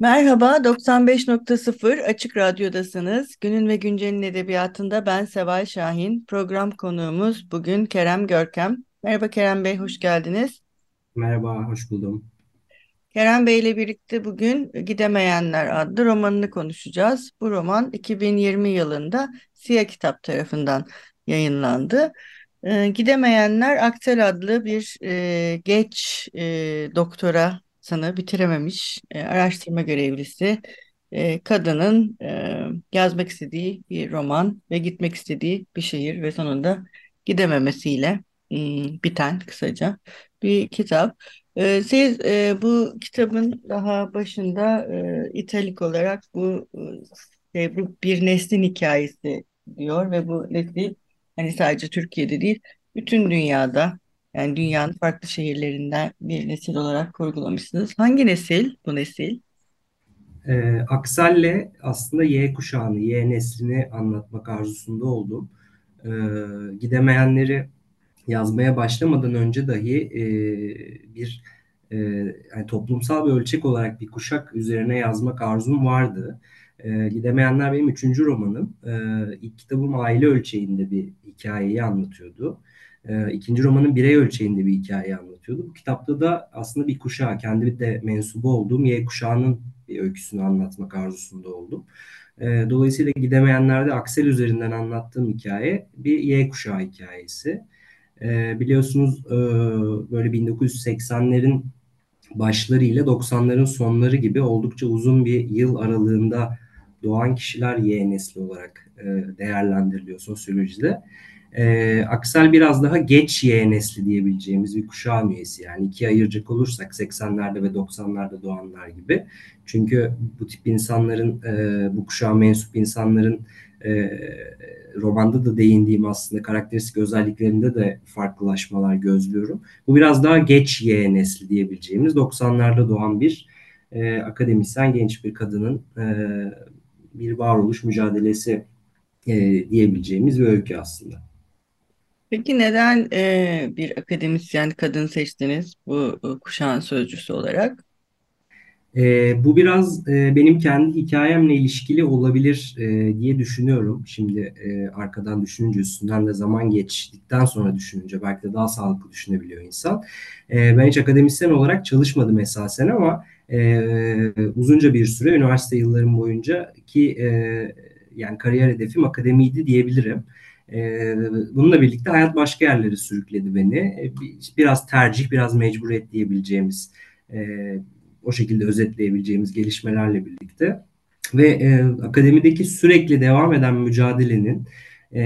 Merhaba, 95.0 Açık Radyo'dasınız. Günün ve Güncel'in edebiyatında ben Seval Şahin. Program konuğumuz bugün Kerem Görkem. Merhaba Kerem Bey, hoş geldiniz. Merhaba, hoş buldum. Kerem Bey ile birlikte bugün Gidemeyenler adlı romanını konuşacağız. Bu roman 2020 yılında Siyah Kitap tarafından yayınlandı. Ee, Gidemeyenler Aktel adlı bir e, geç e, doktora sanı bitirememiş e, araştırma görevlisi e, kadının e, yazmak istediği bir roman ve gitmek istediği bir şehir ve sonunda gidememesiyle e, biten kısaca bir kitap. E, siz e, bu kitabın daha başında e, italik olarak bu, e, bu bir neslin hikayesi diyor ve bu nesil hani sadece Türkiye'de değil bütün dünyada yani dünyanın farklı şehirlerinden bir nesil olarak kurgulamışsınız. Hangi nesil bu nesil? E, Aksel'le aslında Y kuşağını, Y neslini anlatmak arzusunda oldum. E, gidemeyenleri yazmaya başlamadan önce dahi e, bir e, yani toplumsal bir ölçek olarak bir kuşak üzerine yazmak arzum vardı. E, Gidemeyenler benim üçüncü romanım. E, ilk kitabım aile ölçeğinde bir hikayeyi anlatıyordu. E, ikinci romanın birey ölçeğinde bir hikaye anlatıyordu. Bu kitapta da aslında bir kuşağı, kendi de mensubu olduğum Y kuşağının bir öyküsünü anlatmak arzusunda oldum. E, dolayısıyla gidemeyenlerde Aksel üzerinden anlattığım hikaye bir Y kuşağı hikayesi. E, biliyorsunuz e, böyle 1980'lerin başları ile 90'ların sonları gibi oldukça uzun bir yıl aralığında doğan kişiler Y nesli olarak e, değerlendiriliyor sosyolojide. E, Aksel biraz daha geç Y nesli diyebileceğimiz bir kuşağın üyesi. Yani ikiye ayıracak olursak 80'lerde ve 90'larda doğanlar gibi. Çünkü bu tip insanların, e, bu kuşağa mensup insanların e, romanda da değindiğim aslında karakteristik özelliklerinde de farklılaşmalar gözlüyorum. Bu biraz daha geç Y nesli diyebileceğimiz 90'larda doğan bir e, akademisyen genç bir kadının e, bir varoluş mücadelesi e, diyebileceğimiz bir öykü aslında. Peki neden e, bir akademisyen kadın seçtiniz bu e, kuşağın sözcüsü olarak? E, bu biraz e, benim kendi hikayemle ilişkili olabilir e, diye düşünüyorum. Şimdi e, arkadan düşününce üstünden de zaman geçtikten sonra düşününce belki de daha sağlıklı düşünebiliyor insan. E, ben hiç akademisyen olarak çalışmadım esasen ama e, uzunca bir süre üniversite yıllarım boyunca ki e, yani kariyer hedefim akademiydi diyebilirim. Bununla birlikte hayat başka yerlere sürükledi beni. E, biraz tercih, biraz mecburiyet diyebileceğimiz, e, o şekilde özetleyebileceğimiz gelişmelerle birlikte ve e, akademideki sürekli devam eden mücadelenin e,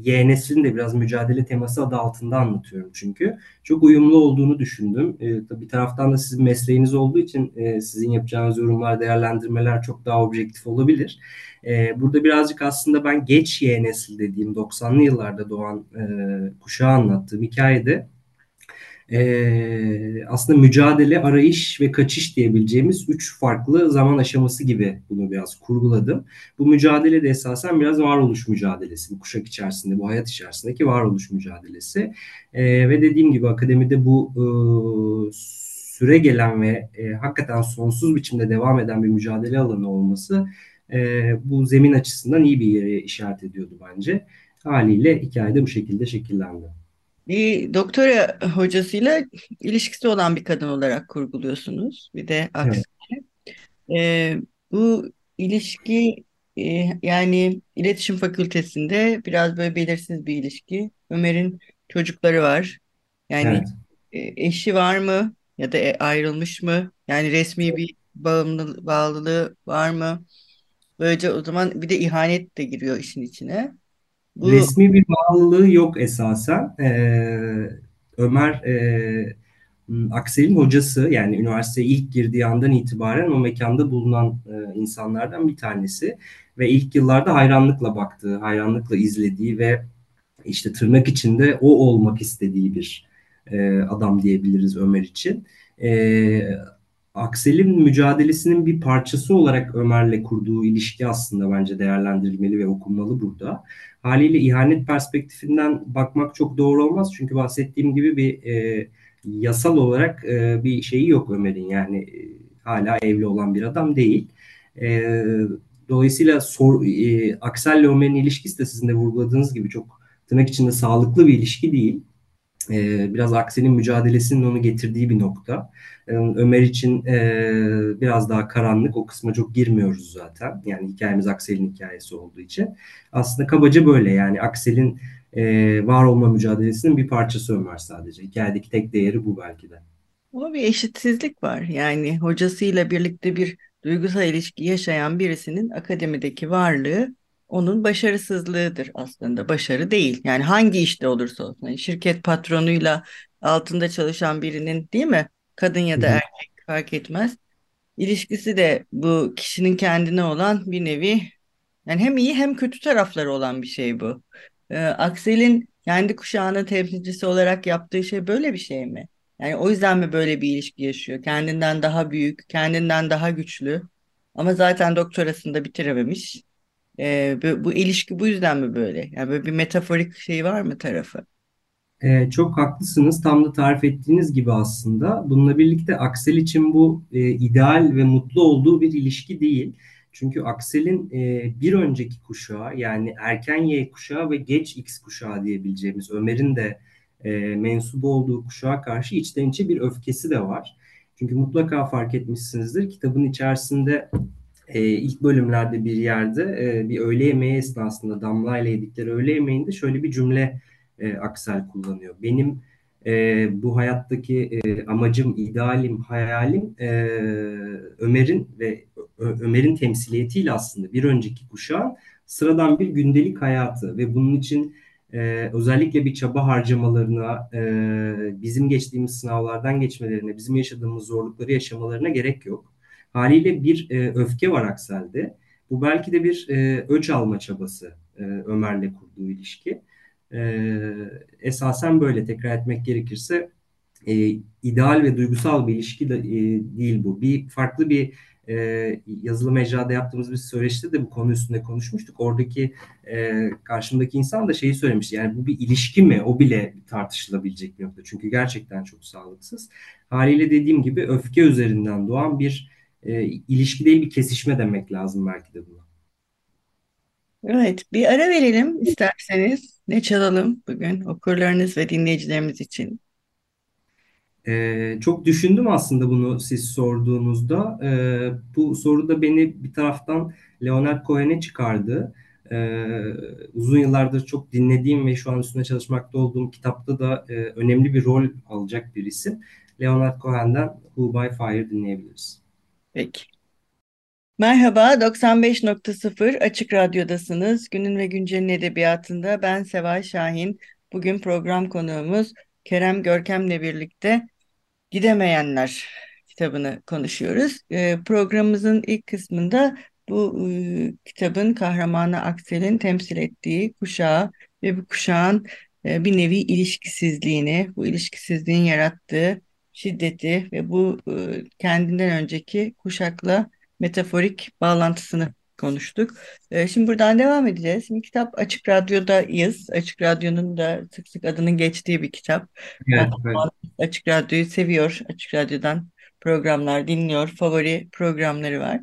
Y de biraz mücadele teması adı altında anlatıyorum çünkü. Çok uyumlu olduğunu düşündüm. E, bir taraftan da sizin mesleğiniz olduğu için e, sizin yapacağınız yorumlar, değerlendirmeler çok daha objektif olabilir. E, burada birazcık aslında ben geç Y dediğim 90'lı yıllarda doğan e, kuşağı anlattığım hikayede e, aslında mücadele, arayış ve kaçış diyebileceğimiz üç farklı zaman aşaması gibi bunu biraz kurguladım. Bu mücadele de esasen biraz varoluş mücadelesi. Bu kuşak içerisinde, bu hayat içerisindeki varoluş mücadelesi. E, ve dediğim gibi akademide bu e, süre gelen ve e, hakikaten sonsuz biçimde devam eden bir mücadele alanı olması e, bu zemin açısından iyi bir yere işaret ediyordu bence. Haliyle hikayede bu şekilde şekillendi bir doktora hocasıyla ilişkisi olan bir kadın olarak kurguluyorsunuz. Bir de aksi. Evet. Ee, bu ilişki e, yani iletişim fakültesinde biraz böyle belirsiz bir ilişki. Ömer'in çocukları var. Yani evet. e, eşi var mı ya da e, ayrılmış mı? Yani resmi bir bağımlı, bağlılığı var mı? Böylece o zaman bir de ihanet de giriyor işin içine. Resmi bir bağlılığı yok esasen. Ee, Ömer e, Aksel'in hocası yani üniversiteye ilk girdiği andan itibaren o mekanda bulunan e, insanlardan bir tanesi ve ilk yıllarda hayranlıkla baktığı, hayranlıkla izlediği ve işte tırnak içinde o olmak istediği bir e, adam diyebiliriz Ömer için. E, Aksel'in mücadelesinin bir parçası olarak Ömer'le kurduğu ilişki aslında bence değerlendirilmeli ve okunmalı burada. Haliyle ihanet perspektifinden bakmak çok doğru olmaz. Çünkü bahsettiğim gibi bir e, yasal olarak e, bir şeyi yok Ömer'in. Yani e, hala evli olan bir adam değil. E, dolayısıyla sor, e, Aksel ile Ömer'in ilişkisi de sizin de vurguladığınız gibi çok tırnak içinde sağlıklı bir ilişki değil. E, biraz Aksel'in mücadelesinin onu getirdiği bir nokta. E, Ömer için e, biraz daha karanlık. O kısma çok girmiyoruz zaten. Yani hikayemiz Aksel'in hikayesi olduğu için. Aslında kabaca böyle yani Aksel'in e, var olma mücadelesinin bir parçası Ömer sadece. Hikayedeki tek değeri bu belki de. Ama bir eşitsizlik var. Yani hocasıyla birlikte bir duygusal ilişki yaşayan birisinin akademideki varlığı onun başarısızlığıdır aslında. Başarı değil. Yani hangi işte olursa olsun. Yani şirket patronuyla altında çalışan birinin değil mi? Kadın ya da erkek fark etmez. İlişkisi de bu kişinin kendine olan bir nevi yani hem iyi hem kötü tarafları olan bir şey bu. Ee, Aksel'in kendi kuşağının temsilcisi olarak yaptığı şey böyle bir şey mi? Yani o yüzden mi böyle bir ilişki yaşıyor? Kendinden daha büyük, kendinden daha güçlü. Ama zaten doktorasını da bitirememiş. Ee, bu, bu ilişki bu yüzden mi böyle? Yani böyle bir metaforik şey var mı tarafı? Ee, çok haklısınız. Tam da tarif ettiğiniz gibi aslında. Bununla birlikte Aksel için bu e, ideal ve mutlu olduğu bir ilişki değil. Çünkü Aksel'in e, bir önceki kuşağı yani erken Y kuşağı ve geç X kuşağı diyebileceğimiz Ömer'in de e, mensubu olduğu kuşağa karşı içten içe bir öfkesi de var. Çünkü mutlaka fark etmişsinizdir. Kitabın içerisinde e, ilk bölümlerde bir yerde e, bir öğle yemeği esnasında Damla ile yedikleri öğle yemeğinde şöyle bir cümle e, Aksel kullanıyor. Benim e, bu hayattaki e, amacım, idealim, hayalim e, Ömer'in ve Ömer'in temsiliyetiyle aslında bir önceki kuşağın sıradan bir gündelik hayatı ve bunun için e, özellikle bir çaba harcamalarına, e, bizim geçtiğimiz sınavlardan geçmelerine, bizim yaşadığımız zorlukları yaşamalarına gerek yok. Haliyle bir e, öfke var Aksel'de. Bu belki de bir e, öç alma çabası e, Ömer'le kurduğu ilişki. E, esasen böyle tekrar etmek gerekirse e, ideal ve duygusal bir ilişki de, e, değil bu. Bir farklı bir e, yazılı mecrada yaptığımız bir söyleşide de bu konu üstünde konuşmuştuk. Oradaki e, karşımdaki insan da şeyi söylemişti. Yani bu bir ilişki mi? O bile tartışılabilecek bir nokta. Çünkü gerçekten çok sağlıksız. Haliyle dediğim gibi öfke üzerinden doğan bir e, ilişki değil bir kesişme demek lazım belki de buna. Evet, bir ara verelim isterseniz. Ne çalalım bugün okurlarınız ve dinleyicilerimiz için? Ee, çok düşündüm aslında bunu siz sorduğunuzda. Ee, bu soru da beni bir taraftan Leonard Cohen'e çıkardı. Ee, uzun yıllardır çok dinlediğim ve şu an üstüne çalışmakta olduğum kitapta da e, önemli bir rol alacak bir isim. Leonard Cohen'den Who by Fire dinleyebiliriz. Peki. Merhaba, 95.0 Açık Radyo'dasınız. Günün ve Güncel'in edebiyatında ben Seval Şahin. Bugün program konuğumuz Kerem Görkem'le birlikte Gidemeyenler kitabını konuşuyoruz. Ee, programımızın ilk kısmında bu e, kitabın kahramanı Aksel'in temsil ettiği kuşağı ve bu kuşağın e, bir nevi ilişkisizliğini, bu ilişkisizliğin yarattığı şiddeti ve bu e, kendinden önceki kuşakla metaforik bağlantısını konuştuk. Şimdi buradan devam edeceğiz. Şimdi kitap Açık Radyo'dayız. Açık Radyo'nun da sık sık adının geçtiği bir kitap. Evet, evet. Açık Radyo'yu seviyor. Açık Radyo'dan programlar dinliyor. Favori programları var.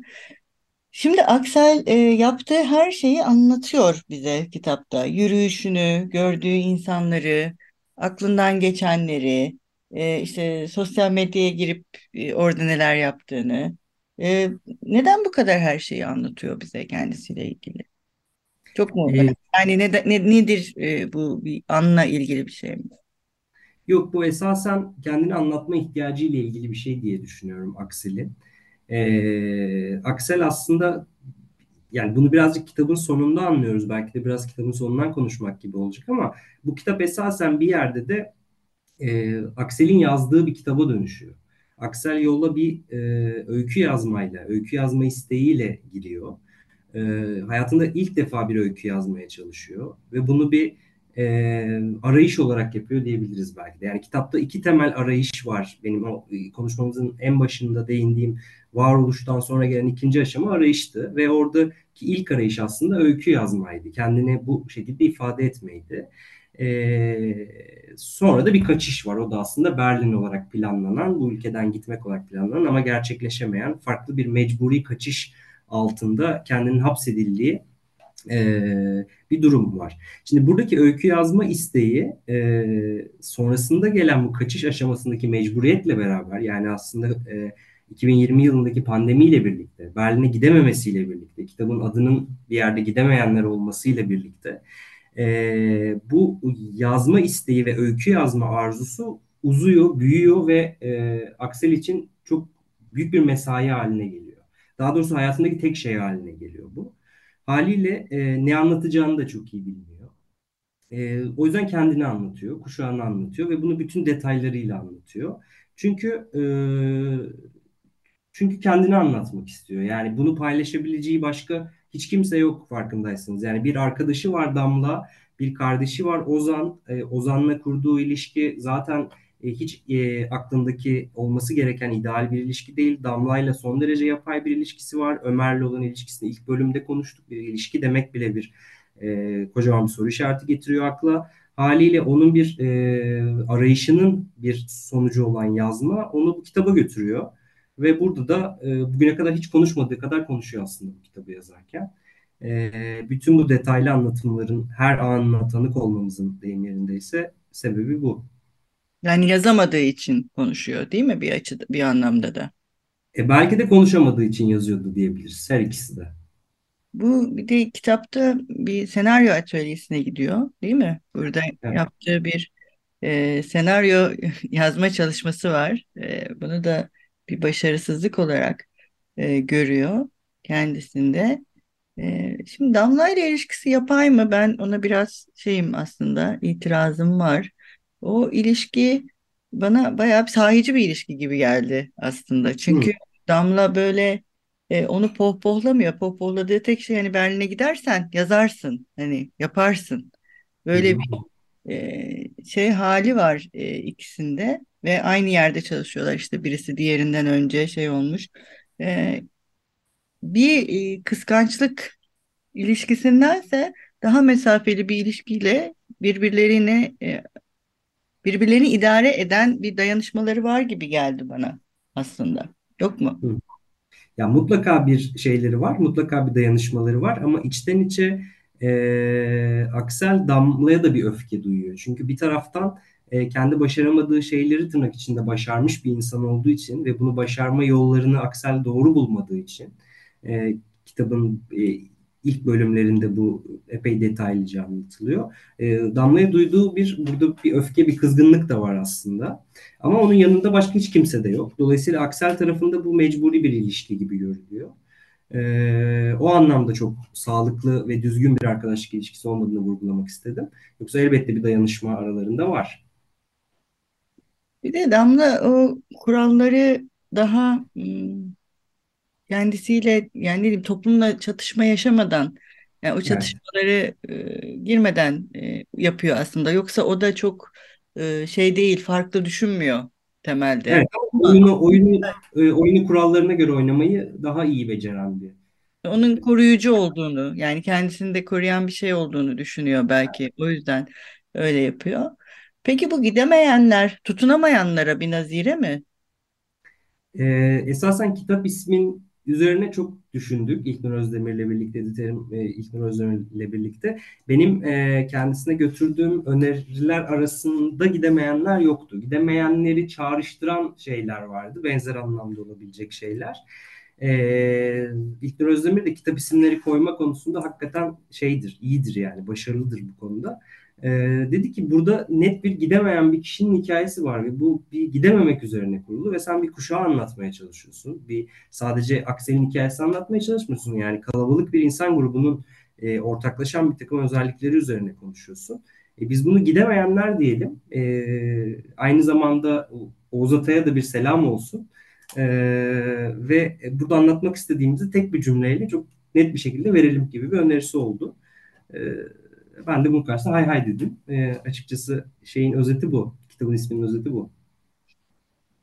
Şimdi Aksel e, yaptığı her şeyi anlatıyor bize kitapta. Yürüyüşünü, gördüğü insanları, aklından geçenleri, e, işte sosyal medyaya girip e, orada neler yaptığını. E, neden bu kadar her şeyi anlatıyor bize kendisiyle ilgili? Çok mu? Ee, Yani ne, ne, nedir e, bu bir anla ilgili bir şey mi? Yok bu esasen kendini anlatma ihtiyacı ile ilgili bir şey diye düşünüyorum Aksel'in. Ee, Aksel aslında yani bunu birazcık kitabın sonunda anlıyoruz. Belki de biraz kitabın sonundan konuşmak gibi olacak ama bu kitap esasen bir yerde de e, Aksel'in yazdığı bir kitaba dönüşüyor. Aksel yola bir e, öykü yazmayla, öykü yazma isteğiyle giriyor. E, hayatında ilk defa bir öykü yazmaya çalışıyor ve bunu bir e, arayış olarak yapıyor diyebiliriz belki de. Yani kitapta iki temel arayış var. Benim o konuşmamızın en başında değindiğim varoluştan sonra gelen ikinci aşama arayıştı ve oradaki ilk arayış aslında öykü yazmaydı. Kendini bu şekilde ifade etmeydi. Ee, sonra da bir kaçış var. O da aslında Berlin olarak planlanan, bu ülkeden gitmek olarak planlanan ama gerçekleşemeyen farklı bir mecburi kaçış altında kendinin hapsedildiği e, bir durum var. Şimdi buradaki öykü yazma isteği e, sonrasında gelen bu kaçış aşamasındaki mecburiyetle beraber yani aslında e, 2020 yılındaki pandemiyle birlikte, Berlin'e gidememesiyle birlikte, kitabın adının bir yerde gidemeyenler olmasıyla birlikte e, bu yazma isteği ve öykü yazma arzusu uzuyor, büyüyor ve e, Aksel için çok büyük bir mesai haline geliyor. Daha doğrusu hayatındaki tek şey haline geliyor bu. Haliyle e, ne anlatacağını da çok iyi bilmiyor. E, o yüzden kendini anlatıyor, kuşağını anlatıyor ve bunu bütün detaylarıyla anlatıyor. Çünkü e, çünkü kendini anlatmak istiyor. Yani bunu paylaşabileceği başka hiç kimse yok farkındaysanız. Yani bir arkadaşı var Damla, bir kardeşi var Ozan. E, Ozan'la kurduğu ilişki zaten e, hiç e, aklındaki olması gereken ideal bir ilişki değil. Damla'yla son derece yapay bir ilişkisi var. Ömer'le olan ilişkisini ilk bölümde konuştuk. Bir ilişki demek bile bir e, kocaman bir soru işareti getiriyor akla. Haliyle onun bir e, arayışının bir sonucu olan yazma onu bu kitaba götürüyor. Ve burada da e, bugüne kadar hiç konuşmadığı kadar konuşuyor aslında bu kitabı yazarken. E, bütün bu detaylı anlatımların her anına tanık olmamızın deyim yerindeyse sebebi bu. Yani yazamadığı için konuşuyor değil mi bir açıda bir anlamda da? E, belki de konuşamadığı için yazıyordu diyebiliriz her ikisi de. Bu bir de kitapta bir senaryo atölyesine gidiyor değil mi? Burada Evet. yaptığı bir e, senaryo yazma çalışması var. E, bunu da bir başarısızlık olarak e, görüyor kendisinde. E, şimdi Damla ile ilişkisi yapay mı? Ben ona biraz şeyim aslında itirazım var. O ilişki bana bayağı bir sahici bir ilişki gibi geldi aslında. Çünkü Hı, Damla böyle e, onu pohpohlamıyor. Pohpohladığı tek şey hani Berlin'e gidersen yazarsın. Hani yaparsın. Böyle bir e, şey hali var e, ikisinde ve aynı yerde çalışıyorlar. İşte birisi diğerinden önce şey olmuş. E, bir e, kıskançlık ilişkisindense daha mesafeli bir ilişkiyle birbirlerini e, birbirlerini idare eden bir dayanışmaları var gibi geldi bana aslında. Yok mu? hı. Ya mutlaka bir şeyleri var, mutlaka bir dayanışmaları var ama içten içe e, Aksel Damla'ya da bir öfke duyuyor. Çünkü bir taraftan e, kendi başaramadığı şeyleri tırnak içinde başarmış bir insan olduğu için ve bunu başarma yollarını Aksel doğru bulmadığı için e, kitabın e, ilk bölümlerinde bu epey detaylıca anlatılıyor. E, Damla'ya duyduğu bir burada bir öfke, bir kızgınlık da var aslında. Ama onun yanında başka hiç kimse de yok. Dolayısıyla Aksel tarafında bu mecburi bir ilişki gibi görülüyor. Ee, o anlamda çok sağlıklı ve düzgün bir arkadaşlık ilişkisi olmadığını vurgulamak istedim. Yoksa elbette bir dayanışma aralarında var. Bir de Damla o kuralları daha kendisiyle yani diyeyim toplumla çatışma yaşamadan yani o Evet. çatışmaları e, girmeden e, yapıyor aslında. Yoksa o da çok e, şey değil, farklı düşünmüyor temelde. Evet, oyunu oyunu e, oyunu kurallarına göre oynamayı daha iyi beceren bir. Onun koruyucu olduğunu yani kendisini de koruyan bir şey olduğunu düşünüyor belki. O yüzden öyle yapıyor. Peki bu gidemeyenler, tutunamayanlara bir nazire mi? E, esasen kitap ismin üzerine çok düşündük. İlknur Özdemir'le birlikte, editörüm e, İlknur Özdemir'le birlikte. Benim e, kendisine götürdüğüm öneriler arasında gidemeyenler yoktu. Gidemeyenleri çağrıştıran şeyler vardı. Benzer anlamda olabilecek şeyler. E, İlknur Özdemir de kitap isimleri koyma konusunda hakikaten şeydir, iyidir yani, başarılıdır bu konuda. E, dedi ki burada net bir gidemeyen bir kişinin hikayesi var ve bu bir gidememek üzerine kurulu ve sen bir kuşağı anlatmaya çalışıyorsun. Bir sadece Aksel'in hikayesi anlatmaya çalışmıyorsun. Yani kalabalık bir insan grubunun e, ortaklaşan bir takım özellikleri üzerine konuşuyorsun. E, biz bunu gidemeyenler diyelim. E, aynı zamanda Oğuz Atay'a da bir selam olsun. E, ve burada anlatmak istediğimizi tek bir cümleyle çok net bir şekilde verelim gibi bir önerisi oldu. E, ben de bunun karşısında hay hay dedim. E, açıkçası şeyin özeti bu. Kitabın isminin özeti bu.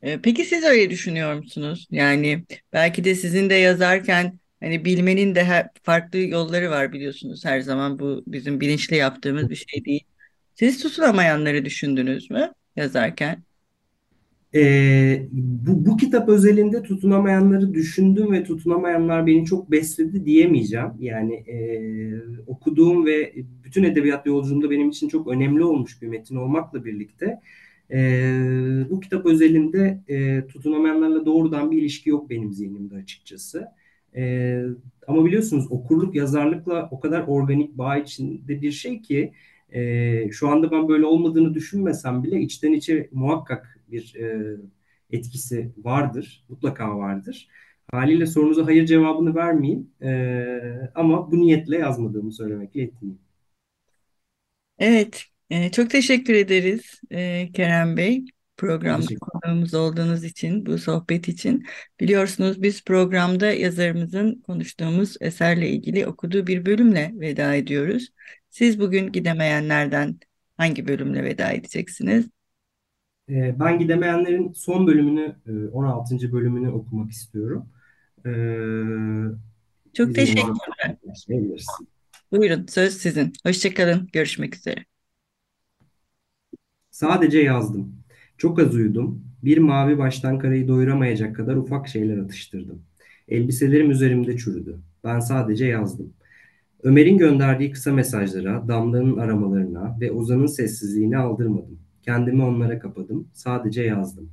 E, peki siz öyle düşünüyor musunuz? Yani belki de sizin de yazarken hani bilmenin de farklı yolları var biliyorsunuz. Her zaman bu bizim bilinçli yaptığımız bir şey değil. Siz tutunamayanları düşündünüz mü yazarken? Ee, bu, bu kitap özelinde tutunamayanları düşündüm ve tutunamayanlar beni çok besledi diyemeyeceğim. Yani e, okuduğum ve bütün edebiyat yolculuğumda benim için çok önemli olmuş bir metin olmakla birlikte e, bu kitap özelinde e, tutunamayanlarla doğrudan bir ilişki yok benim zihnimde açıkçası. E, ama biliyorsunuz okurluk yazarlıkla o kadar organik bağ içinde bir şey ki e, şu anda ben böyle olmadığını düşünmesem bile içten içe muhakkak bir e, etkisi vardır. Mutlaka vardır. Haliyle sorunuza hayır cevabını vermeyeyim. E, ama bu niyetle yazmadığımı söylemekle yetineyim. Evet, e, çok teşekkür ederiz e, Kerem Bey programda konuğumuz olduğunuz için, bu sohbet için. Biliyorsunuz biz programda yazarımızın konuştuğumuz eserle ilgili okuduğu bir bölümle veda ediyoruz. Siz bugün gidemeyenlerden hangi bölümle veda edeceksiniz? Ee, ben gidemeyenlerin son bölümünü, 16. E, bölümünü okumak istiyorum. Ee, Çok teşekkürler. Buyurun söz sizin. Hoşçakalın. Görüşmek üzere. Sadece yazdım. Çok az uyudum. Bir mavi baştan karayı doyuramayacak kadar ufak şeyler atıştırdım. Elbiselerim üzerimde çürüdü. Ben sadece yazdım. Ömer'in gönderdiği kısa mesajlara, Damla'nın aramalarına ve Ozan'ın sessizliğini aldırmadım. Kendimi onlara kapadım. Sadece yazdım.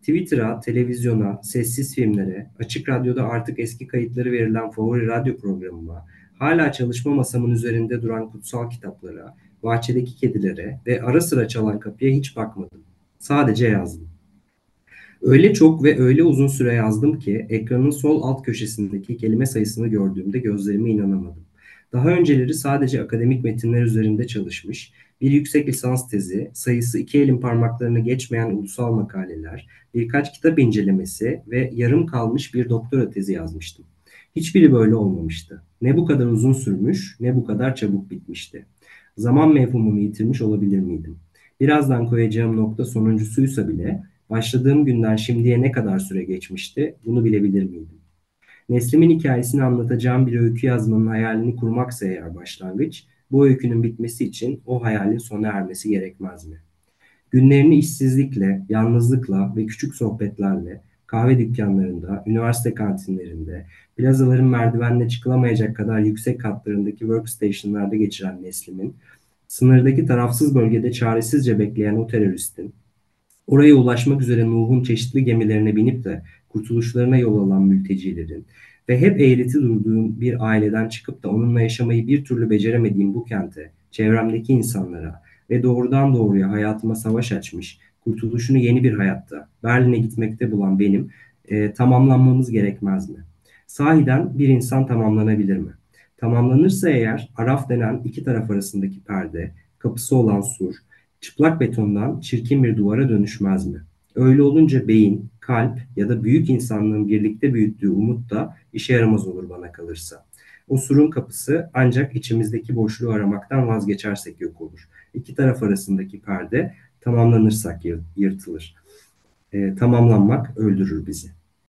Twitter'a, televizyona, sessiz filmlere, açık radyoda artık eski kayıtları verilen favori radyo programıma, hala çalışma masamın üzerinde duran kutsal kitaplara, bahçedeki kedilere ve ara sıra çalan kapıya hiç bakmadım. Sadece yazdım. Öyle çok ve öyle uzun süre yazdım ki ekranın sol alt köşesindeki kelime sayısını gördüğümde gözlerime inanamadım. Daha önceleri sadece akademik metinler üzerinde çalışmış, bir yüksek lisans tezi, sayısı iki elin parmaklarını geçmeyen ulusal makaleler, birkaç kitap incelemesi ve yarım kalmış bir doktora tezi yazmıştım. Hiçbiri böyle olmamıştı. Ne bu kadar uzun sürmüş, ne bu kadar çabuk bitmişti. Zaman mefhumumu yitirmiş olabilir miydim? Birazdan koyacağım nokta sonuncusuysa bile başladığım günden şimdiye ne kadar süre geçmişti bunu bilebilir miydim? Neslimin hikayesini anlatacağım bir öykü yazmanın hayalini kurmaksa eğer başlangıç, bu öykünün bitmesi için o hayalin sona ermesi gerekmez mi? Günlerini işsizlikle, yalnızlıkla ve küçük sohbetlerle, kahve dükkanlarında, üniversite kantinlerinde, plazaların merdivenle çıkılamayacak kadar yüksek katlarındaki workstation'larda geçiren Neslim'in, sınırdaki tarafsız bölgede çaresizce bekleyen o teröristin, oraya ulaşmak üzere Nuh'un çeşitli gemilerine binip de kurtuluşlarına yol alan mültecilerin ve hep eğreti durduğum bir aileden çıkıp da onunla yaşamayı bir türlü beceremediğim bu kente, çevremdeki insanlara ve doğrudan doğruya hayatıma savaş açmış, kurtuluşunu yeni bir hayatta, Berlin'e gitmekte bulan benim e, tamamlanmamız gerekmez mi? Sahiden bir insan tamamlanabilir mi? Tamamlanırsa eğer Araf denen iki taraf arasındaki perde, kapısı olan sur, çıplak betondan çirkin bir duvara dönüşmez mi? Öyle olunca beyin, kalp ya da büyük insanlığın birlikte büyüttüğü umut da işe yaramaz olur bana kalırsa. O surun kapısı ancak içimizdeki boşluğu aramaktan vazgeçersek yok olur. İki taraf arasındaki perde tamamlanırsak yırtılır. E, tamamlanmak öldürür bizi.